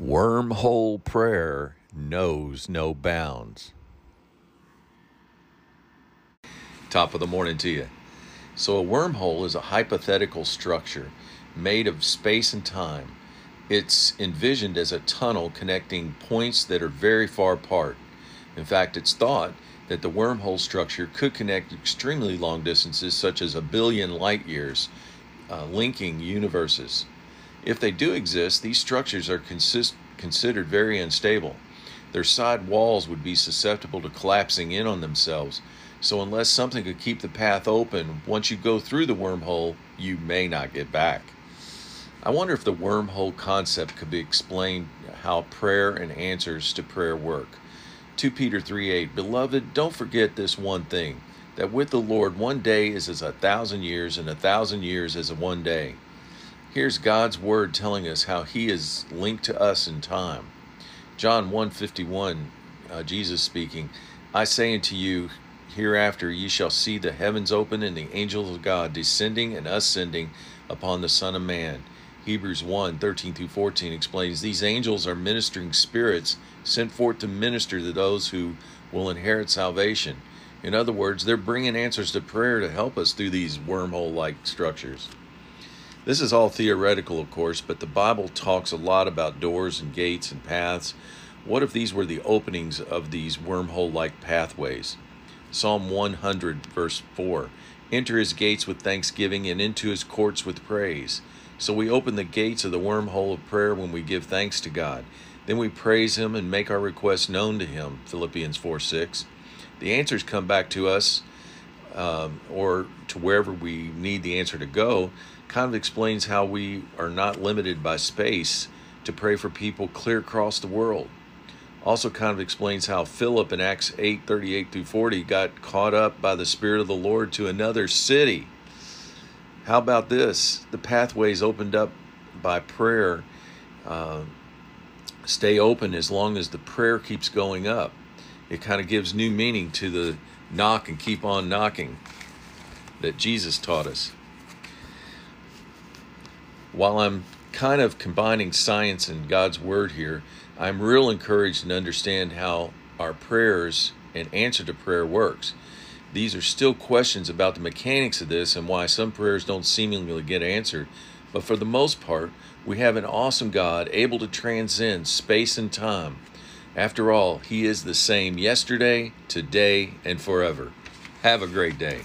Wormhole prayer knows no bounds. Top of the morning to you. So, a wormhole is a hypothetical structure made of space and time. It's envisioned as a tunnel connecting points that are very far apart. In fact, it's thought that the wormhole structure could connect extremely long distances, such as a billion light years, uh, linking universes. If they do exist, these structures are consist- considered very unstable. Their side walls would be susceptible to collapsing in on themselves. So, unless something could keep the path open, once you go through the wormhole, you may not get back. I wonder if the wormhole concept could be explained how prayer and answers to prayer work. 2 Peter 3 8, Beloved, don't forget this one thing that with the Lord, one day is as a thousand years, and a thousand years as a one day. Here's God's word telling us how he is linked to us in time. John 151, uh, Jesus speaking, I say unto you, hereafter ye shall see the heavens open and the angels of God descending and ascending upon the Son of Man. Hebrews 1 13 through 14 explains these angels are ministering spirits sent forth to minister to those who will inherit salvation. In other words, they're bringing answers to prayer to help us through these wormhole like structures. This is all theoretical, of course, but the Bible talks a lot about doors and gates and paths. What if these were the openings of these wormhole like pathways? Psalm 100, verse 4 Enter his gates with thanksgiving and into his courts with praise. So we open the gates of the wormhole of prayer when we give thanks to God. Then we praise him and make our requests known to him. Philippians 4 6. The answers come back to us um, or to wherever we need the answer to go kind of explains how we are not limited by space to pray for people clear across the world. Also, kind of explains how Philip in Acts 8 38 through 40 got caught up by the Spirit of the Lord to another city. How about this? The pathways opened up by prayer uh, stay open as long as the prayer keeps going up. It kind of gives new meaning to the knock and keep on knocking that Jesus taught us while I'm kind of combining science and God's word here, I'm real encouraged and understand how our prayers and answer to prayer works. These are still questions about the mechanics of this and why some prayers don't seemingly get answered, but for the most part, we have an awesome God able to transcend space and time. After all, He is the same yesterday, today, and forever. Have a great day.